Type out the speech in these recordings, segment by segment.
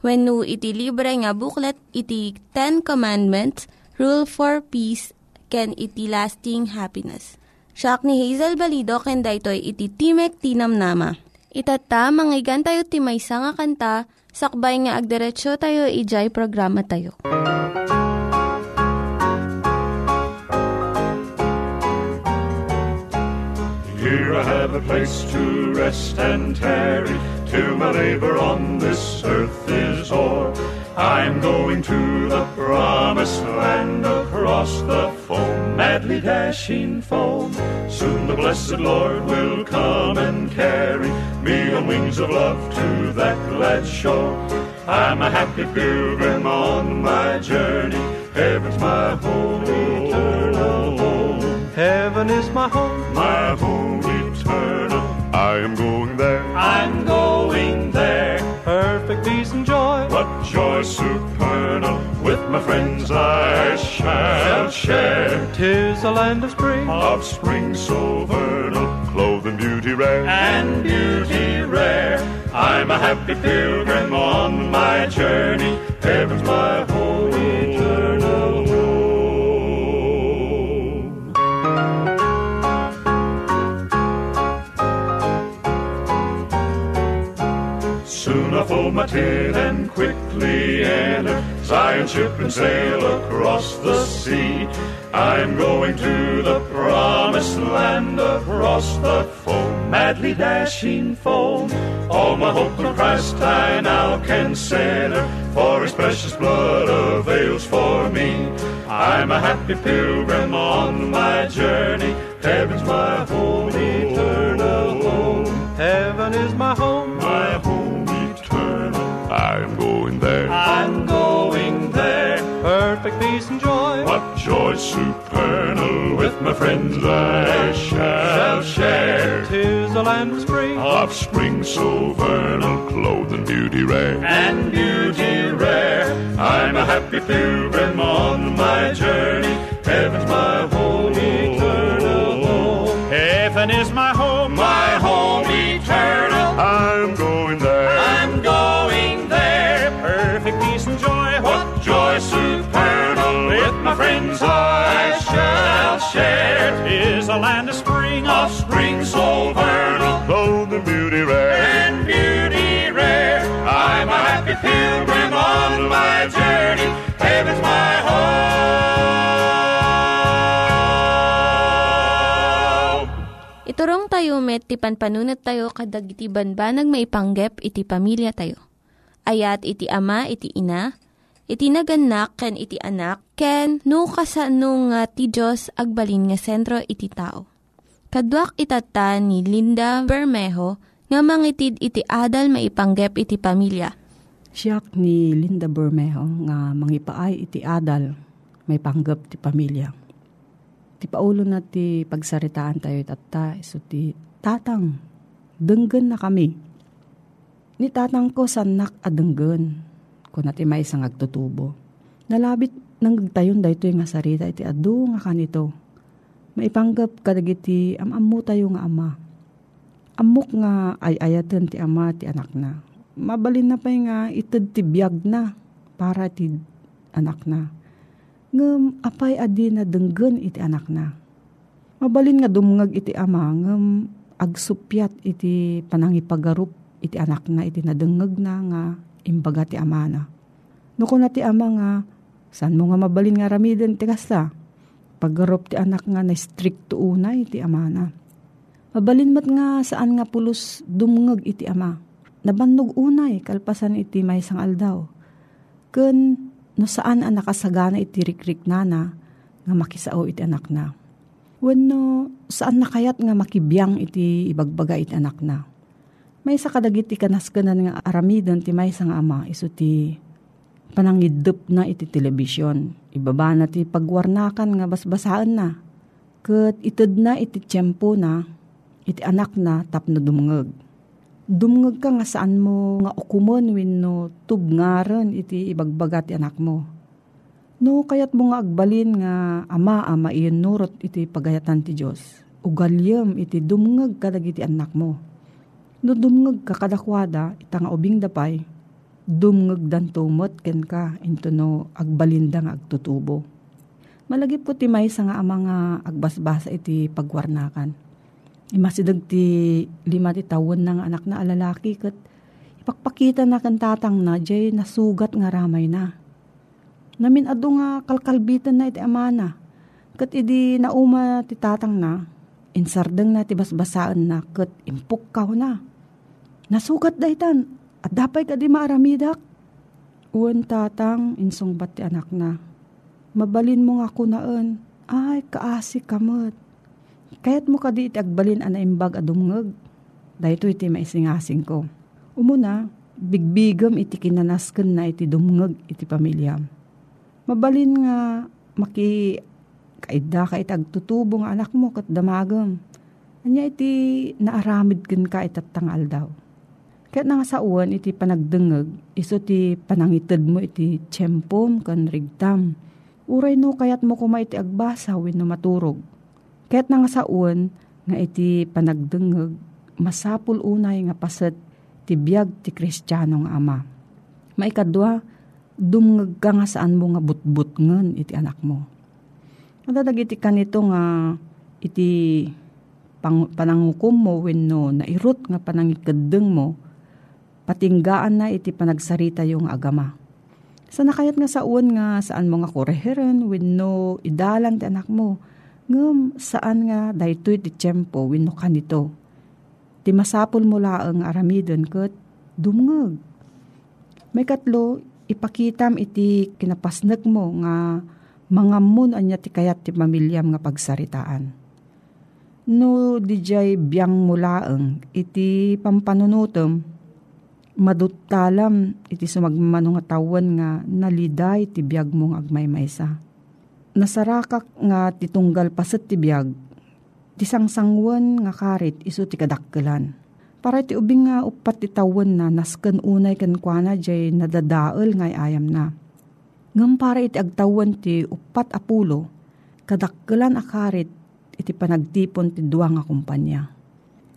When no iti libre nga booklet, iti Ten Commandments, Rule for Peace, can iti lasting happiness. Siya ni Hazel Balido, ken daytoy iti Timek Tinam Nama. Itata, manggigan tayo timaysa nga kanta, sakbay nga agderetsyo tayo, ijay programa tayo. Here I have a place to rest and tarry till my labor on this earth is o'er. I'm going to the promised land across the foam, madly dashing foam. Soon the blessed Lord will come and carry me on wings of love to that glad shore. I'm a happy pilgrim on my journey. Heaven's my home, eternal home. Heaven is my home. Friends I shall share. Tis a land of spring Of spring so vernal, clothed in beauty rare. and beauty rare. I'm a happy pilgrim on my journey. Heaven's my home, eternal home. Soon I fold my tin and quickly enter Zion's ship and sail across the sea. I'm going to the promised land across the foam, madly dashing foam. All my hope in Christ I now can center, for His precious blood avails for me. I'm a happy pilgrim on my journey. Heaven's my home, my friends I shall share. Tis a land of spring Of spring so vernal, clothed in beauty rare. and beauty rare. I'm a happy pilgrim on my journey. Heaven's my home, a land of spring Of spring so vernal, clothed in beauty rare. and beauty rare. I'm a happy pilgrim on my journey. Heaven's my home. Iturong tayo met, ti panpanunat tayo kadag iti banbanag maipanggep iti pamilya tayo. Ayat iti ama, iti ina, iti naganak ken iti anak ken no kasano nga ti Diyos agbalin nga sentro iti tao. Kaduak itata ni Linda Bermejo nga mangitid iti adal maipanggep iti pamilya. Siyak ni Linda Bermejo nga mangipaay iti adal may panggep ti pamilya. Ti paulo na ti pagsaritaan tayo itata iso ti tatang denggen na kami. Ni tatang ko sanak adenggen kung nati may isang agtutubo. Nalabit nang gagtayon dahito nga sarita iti adu nga kanito maipanggap kadagiti amamu tayo nga ama. Amok nga ay ayaten ti ama ti anak na. Mabalin na pa nga ited ti biyag na para ti anak na. Ngem apay adi na denggen iti anak na. Mabalin nga dumngag iti ama ngem agsupyat iti panangipagarup iti anak na iti nadengeg na nga imbaga ti ama na. Nuko na ti ama nga, saan mo nga mabalin nga ramiden ti kasta? Paggarop ti anak nga na stricto unay iti ama na. Mabalin mat nga saan nga pulos dumngeg iti ama. Nabannog unay kalpasan iti may sang aldaw. Ken no saan ang nakasagana iti rikrik nana nga makisao iti anak na. Wenno saan nakayat nga makibiyang iti ibagbaga iti anak na. May sa kadagiti kanaskanan nga aramidon ti may sang ama iso ti panangidup na iti telebisyon. Ibaba na ti pagwarnakan nga basbasaan na. Kat itod na iti tiyempo na, iti anak na tapno dumngeg. Dumngeg ka nga saan mo nga ukumon wenno tubngaran iti ibagbaga ti anak mo. No kayat mo nga agbalin nga ama ama iyon nurot iti pagayatan ti Diyos. Ugalyem iti dumngeg kadag iti anak mo. No dumngeg ka kadakwada, ita ubing dapay, dumngeg dan tumot ken ka into no agbalinda nga agtutubo. Malagip ko ti maysa nga amang nga agbasbasa iti pagwarnakan. Imasidag ti lima ti tawon ng anak na alalaki kat ipakpakita na kan tatang na jay nasugat nga ramay na. Namin ado nga kalkalbitan na iti amana. Kat idi nauma ti tatang na, insardeng na ti basbasaan na kat impuk kaw na. Nasugat daytan, at dapay ka di maaramidak. Uwan tatang, insong bat ti anak na. Mabalin mo nga kunaan, ay kaasi kamot. Kayat mo ka di iti agbalin ana imbag adumngeg. Dahito iti maisingasing ko. Umuna, bigbigam iti kinanasken na iti dumngeg iti pamilyam. Mabalin nga maki kaida ka iti agtutubo nga anak mo kat damagam. Anya iti naaramid ken ka itattangal daw Kaya nga sa uwan iti panagdengeg, iso ti panangited mo iti tiyempom kan rigtam. Uray no kayat mo kuma iti agbasa no maturog. Kaya nga sa uwan nga iti panagdengeg, masapul unay nga paset ti biyag ti kristyanong ama. Maikadwa, dumngeg ka nga saan mo nga butbut ngen iti anak mo. Madadag iti kanito nga iti pang, panangukom mo wenno nairot nga panangikadeng mo patinggaan na iti panagsarita yung agama. Sa nakayat nga sa uwan nga saan mo nga kureheran wenno idalan ti anak mo ngem saan nga daytoy ti tiyempo wenno kanito. Ti masapol mo laeng aramidon ket dumngeg. May katlo ipakitam iti kinapasnek mo nga mangamon anya ti kayat ti pamilyam nga pagsaritaan. No dijay biyang mulaeng iti pampanunutom madutalam iti sumagmano nga tawan nga naliday ti biyag mong agmaymaysa. Nasarakak nga titunggal paset ti biyag, ti sangsangwan nga karit iso ti kadakkelan. Para ti ubing nga upat ti tawan na nasken unay ken kuana jay nadadael nga ayam na. Ngam para iti agtawan ti upat apulo, kadakkelan akarit iti panagtipon ti duwa nga kumpanya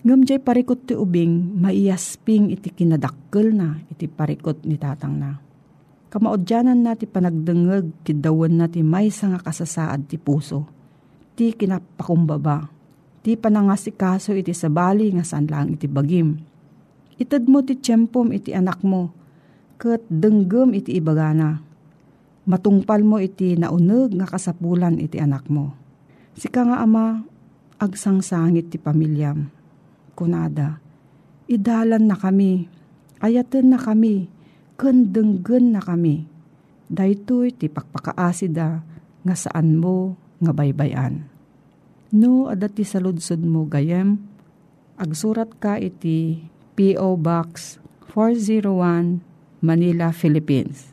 Ngam jay parikot ti ubing, maiyasping iti kinadakkel na, iti parikot ni tatang na. Kamaodyanan na ti panagdengeg, kidawan na ti may nga kasasaad ti puso. Ti kinapakumbaba, ti panangasikaso iti sabali nga saan lang iti bagim. Itad mo ti tiyempom iti anak mo, kat denggem iti ibagana. Matungpal mo iti nauneg nga kasapulan iti anak mo. Sika nga ama, agsangsangit ti pamilyam kunada. Idalan na kami, ayaten na kami, kendenggen na kami. Daytoy ti pakpakaasida nga saan mo nga baybayan. No, adati sa ludsod mo gayem, agsurat ka iti P.O. Box 401 Manila, Philippines.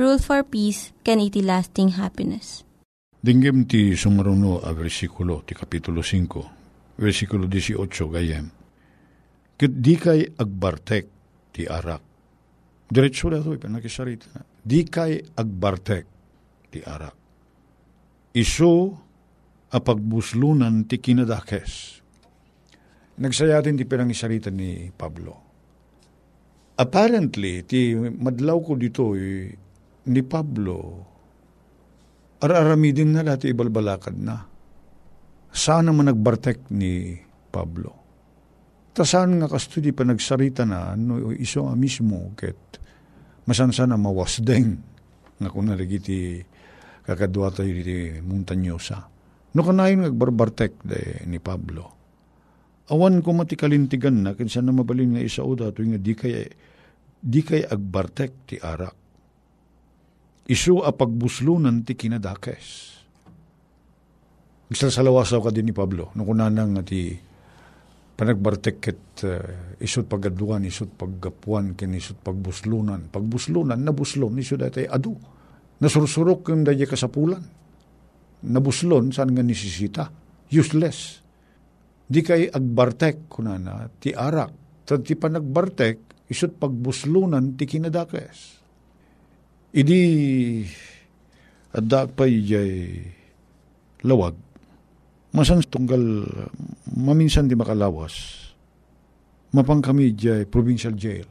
Rule for Peace, can iti lasting happiness. Dinggim ti sumaruno a versikulo ti kapitulo 5 versikulo 18 gayem. Ket di kay agbartek ti arak. Diretso da to, ipanakisarita na. Di kay agbartek ti arak. Iso a pagbuslunan ti kinadakes. Nagsayatin ti pinangisarita ni Pablo. Apparently, ti madlaw ko dito eh, ni Pablo, araramidin na dati ibalbalakad na Saan naman nagbartek ni Pablo? Ta saan nga kastudi pa nagsarita na no, iso nga mismo ket masansa na mawasdeng nga kung nalagiti kakadwa tayo di montanyosa. No kanayon nagbarbartek de ni Pablo. Awan ko matikalintigan na kinsa na mabalin nga isa uda nga di kay di kay agbartek ti arak. Isu a pagbuslunan ti kinadakes Nagsasalawasa ka din ni Pablo. Nung kunanang ti panagbartek ket uh, isut pagaduan, isut paggapuan, ken isut pagbuslunan. Pagbuslunan, nabuslon, isut dati adu. Nasursurok yung daya kasapulan. Nabuslon, saan nga nisisita? Useless. Di kay agbartek, kunana, ti arak. Tad ti panagbartek, isut pagbuslunan, ti kinadakes. Idi, adda pa jay lawag, Masan tunggal maminsan di makalawas. Mapang kami jay provincial jail.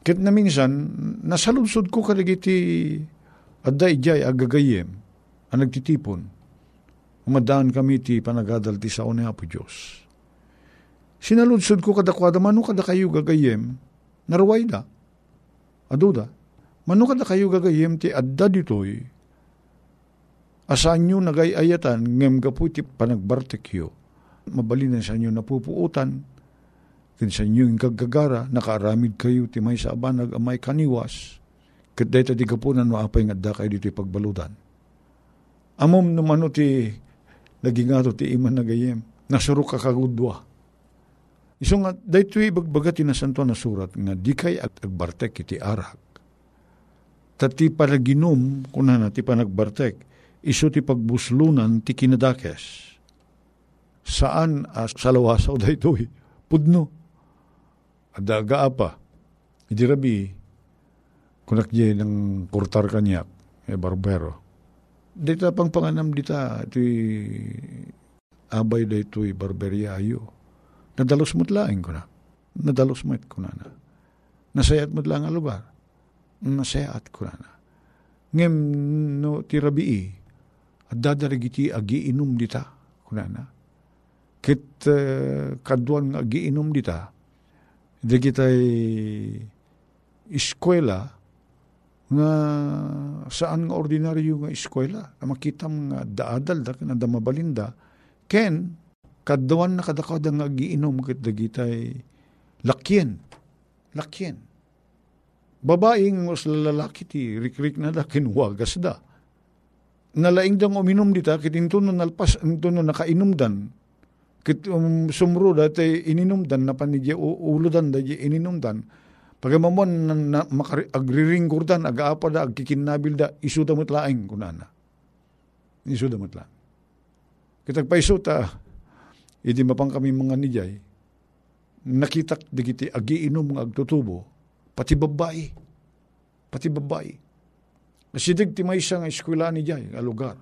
Kit na minsan, nasaludsod ko kaligiti adda ijay agagayem ang nagtitipon. Umadaan kami ti panagadal ti sao ni Apo Diyos. Sinaludsod ko kadakwada, mano kada kayo gagayem, naruway da. Aduda, mano kada kayo gagayem ti adda ditoy, Asaan nyo nagayayatan, ngem kaputi panagbartekyo. Mabalinan sa inyo napupuutan, kin sa inyo yung kagagara, nakaaramid kayo ti may sa abanag amay kaniwas, kat dahil ti kapunan maapay nga da kayo dito pagbaludan. Amom naman ti naging ato ti iman nagayem, nasurok ka kagudwa. Iso nga, dahito ibagbaga ti nasanto na surat nga di kay at agbartek iti arak. Tati panaginom, kunan na ti panagbartek, iso ti pagbuslunan ti kinadakes. Saan as salawasaw da ito eh? Pudno. Adaga apa. Idi rabi, kunak di ng kurtar kanyak, eh barbero. Dita pang panganam dita, ti abay da ito barberia ayo. Nadalos mo't laing ko na. Nadalos mo't ko na na. Nasayat mo't lang ang lugar. Nasayat ko na na. Ngem no ti rabii, at dadarigiti agiinom dita, kunana. Kit uh, kaduan agiinom dita, di kita'y eskwela nga saan nga ordinaryo nga eskwela na makita nga daadal da na damabalinda ken kaduan na kadakada nga agiinom kit dagitay lakyen lakyen babaeng mas lalaki ti rikrik na da kinwagas da. Nalaing dang uminom dita, kit into no nalpas, into no nakainumdan, kit um, sumro dati ininumdan, na panidya uludan da ininumdan, pagamamon na, na agriringkurdan, agaapa da, agkikinabil da, isuda mo't laing kunana. Ni sudamat lang. Kitag paiso ta, iti mapang kami mga nijay, nakitak digiti agiinom nga agtutubo, pati babae. Pati babae. Nasidig ti may isang eskwela ni Jay, nga lugar.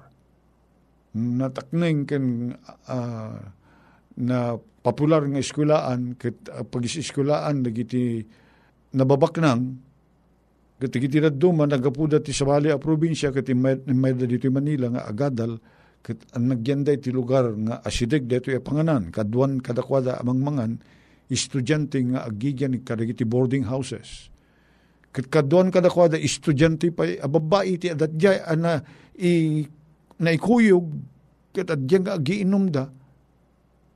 Natakneng ken uh, na popular nga eskwelaan, ket uh, pag-iskwelaan, nagiti nababaknang, ket iti raduma, nagapuda ti Sabali a probinsya, ket may dito Manila nga agadal, ket ang nagyanday ti lugar nga asidig dito panganan, kaduan kadakwada amang mangan, estudyante nga agigyan kadagiti boarding houses Kat kaduan kada ko da estudyante pa ababae ti adat jay ana i naikuyog kat adyan nga giinom da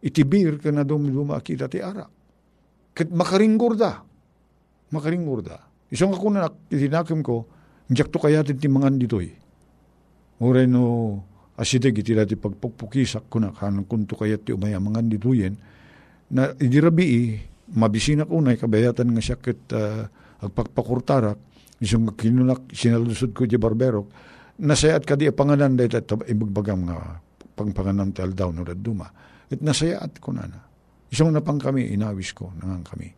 itibir ka na dumiduma kita ti ara. Kat makaringgor da. Makaringgor da. Isang ako na itinakim ko, njak to kaya ti mangan ditoy. Ure no asideg iti dati pagpukpukisak ko na kanang kunto kaya ti umaya mangan ditoyen na idirabi mabisina ko na kabayatan nga siya kat uh, agpakpakurtarak, isang kinunak, sinalusod ko di barberok, nasayaat ka di panganan dahil at ibagbagang nga pangpanganan tal daw no duma. At nasayaat ko na na. Isang napang kami, inawis ko, nangang kami.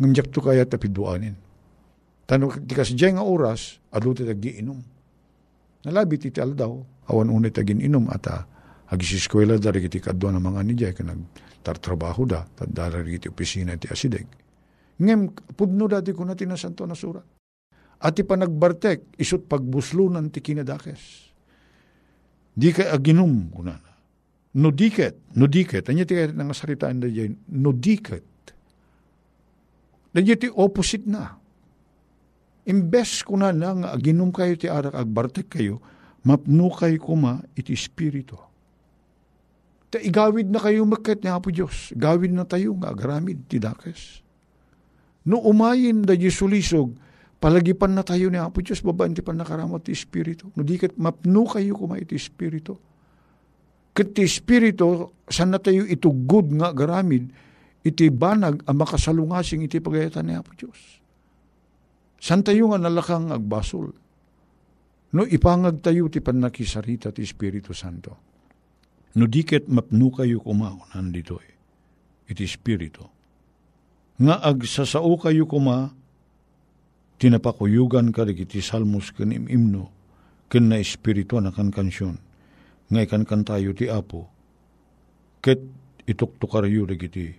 Ngamjak to kaya tapiduanin. Tanong, di kasi nga oras, aluti tagiinom. Nalabit iti daw, awan unit tagin inom at uh, agisiskwela dari kiti kadwa ng mga nijay ka nagtartrabaho da, dari kiti opisina ti asideg Ngem, pudno dati ko na tinasanto na surat. At ipanagbartek, isut pagbuslunan ti kinadakes. Di ka aginum kuna na. No diket, no diket. Anya ti kaya nga saritaan na dyan, no diket. Dadya ti opposite na. Imbes kuna na nga aginum kayo ti arak agbartek kayo, mapno kayo kuma iti spirito. Ta igawid na kayo maket ni Apo Diyos. Gawid na tayo nga agaramid ti dakes. No umayin da Jesulisog, palagipan na tayo ni Apo Diyos, babaan ti pa nakaramot ti Espiritu. No di kat mapno kayo kumay ti Espiritu. Kat ti Espiritu, san na tayo itugod nga garamid, iti banag ang makasalungasing iti pagayatan ni Apo Diyos. San tayo nga nalakang agbasol. No ipangag tayo ti panakisarita ti Espiritu Santo. No diket mapno kayo kumao nandito eh. Iti Espiritu nga agsasao kayo kuma, tinapakuyugan ka iti salmos ken imno, ken na espiritu na kan kansyon, nga ikan kan tayo ti apo, ket ituktukar yu iti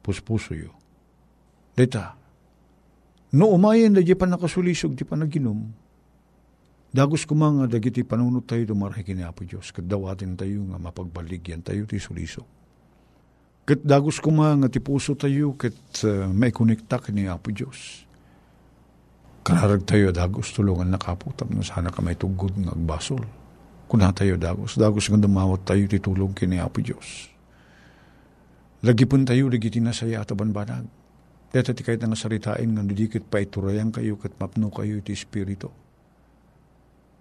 puspuso yu. Dita, no umayan da di pa nakasulisog ti panaginom, dagos kumanga dagiti panunot tayo dumarahay kini Apo Diyos, kadawatin tayo nga mapagbaligyan tayo ti sulisog. Kat dagos ko nga ti puso tayo, kat uh, may konekta ni Apo Diyos. Kararag tayo dagos tulungan na kaputam no sana ka may tugod ng agbasol. Kuna tayo dagos, dagos nga dumawat tayo ti tulong kini Apo Diyos. Lagi pun tayo, lagi tinasaya at banbanag. Dito ti kahit nga saritain nga didikit pa iturayan kayo kat mapno kayo iti Espiritu.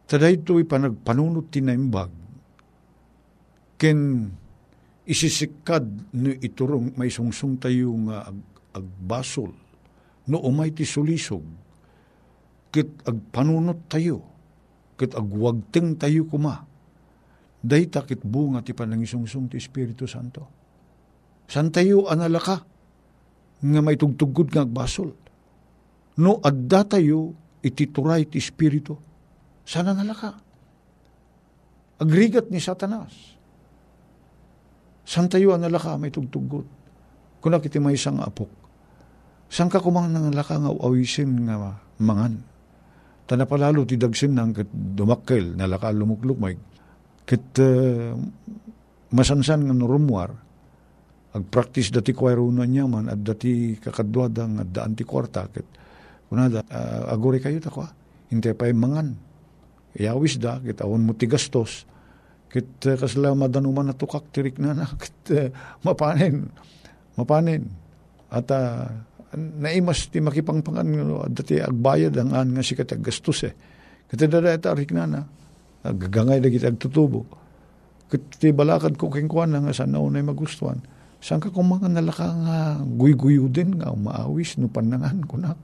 Taday ito ipanagpanunot tinaimbag. Ken isisikad no iturong may sungsung tayo nga ag, agbasol no umay ti sulisog kit agpanunot tayo kit agwagteng tayo kuma. Day takit bunga ti panangisungsung ti Espiritu Santo. San tayo analaka nga may tugtugod nga agbasol? No adda tayo itituray ti Espiritu sana nalaka agrigat ni Satanas San tayo ang nalaka may tugtugot. Kung nakiti may isang apok. San ka kumang nang nalaka nga awisin nga mangan. Tana palalo ti dagsin nang kat dumakkel nalaka lumukluk may kat uh, masansan nga norumwar ag-practice dati kwairo na niya man at dati kakadwadang at daan ti kwarta kat kunada uh, agore kayo ta kwa hintay pa mangan iyawis da kitawon mo ti gastos Kit uh, kasla madanuman na tukak tirik na na. Kit uh, mapanin. Mapanin. At uh, naimas ti makipangpangan no, dati agbayad ang an nga sikat gastos eh. Kit dada ita arik na na. Agagangay na kita agtutubo. Kit ti balakad ko kengkuan nga sa naunay magustuhan. Saan ka kung mga nalaka nga guy-guyo din nga maawis no panangan kunak.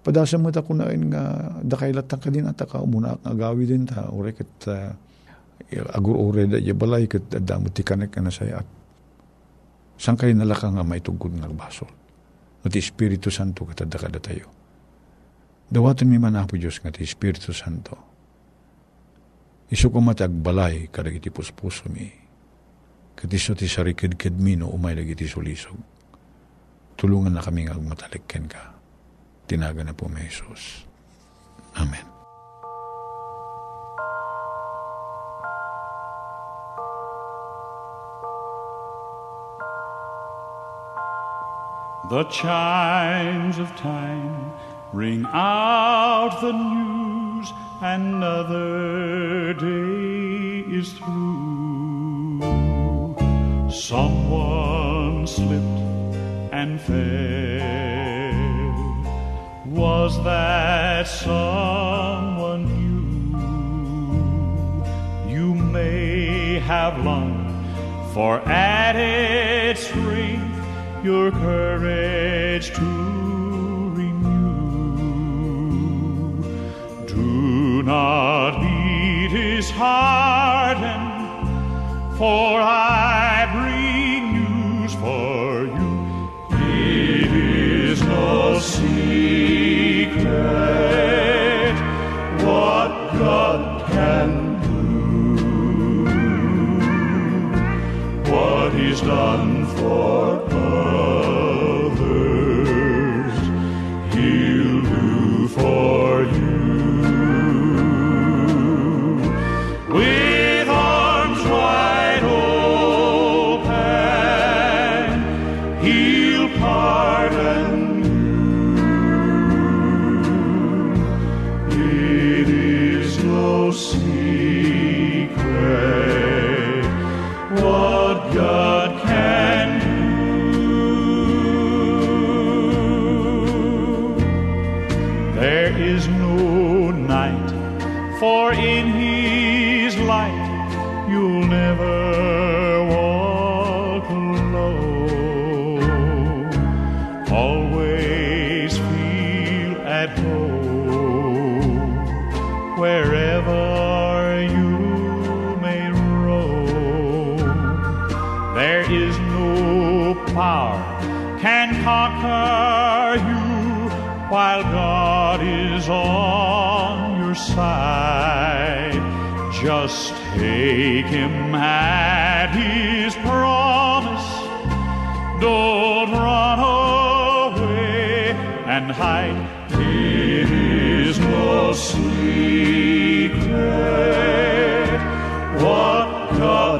Padasa mo ta kunain nga dakailat ka din at ka umuna agawi din ta. Urekit uh, agur-ure da ya balay kat adamot ti kanek na sayat. Sang kayo nalaka nga maitugod nga basol. At Espiritu Santo katadda kada tayo. Dawatan mi man apo Diyos nga ti Espiritu Santo. Isu ko matag balay kadag iti puspuso mi. Katiso ti sarikid-kid mi no umay lagi ti sulisog. Tulungan na kami nga matalikken ka. Na po may Jesus. Amen. The chimes of time ring out the news, another day is through. Someone slipped and fell. Was that someone you? You may have longed for added strength your courage to renew. Do not beat his heart, for I wisdom conquer you while God is on your side. Just take him at his promise. Don't run away and hide. It is no secret what God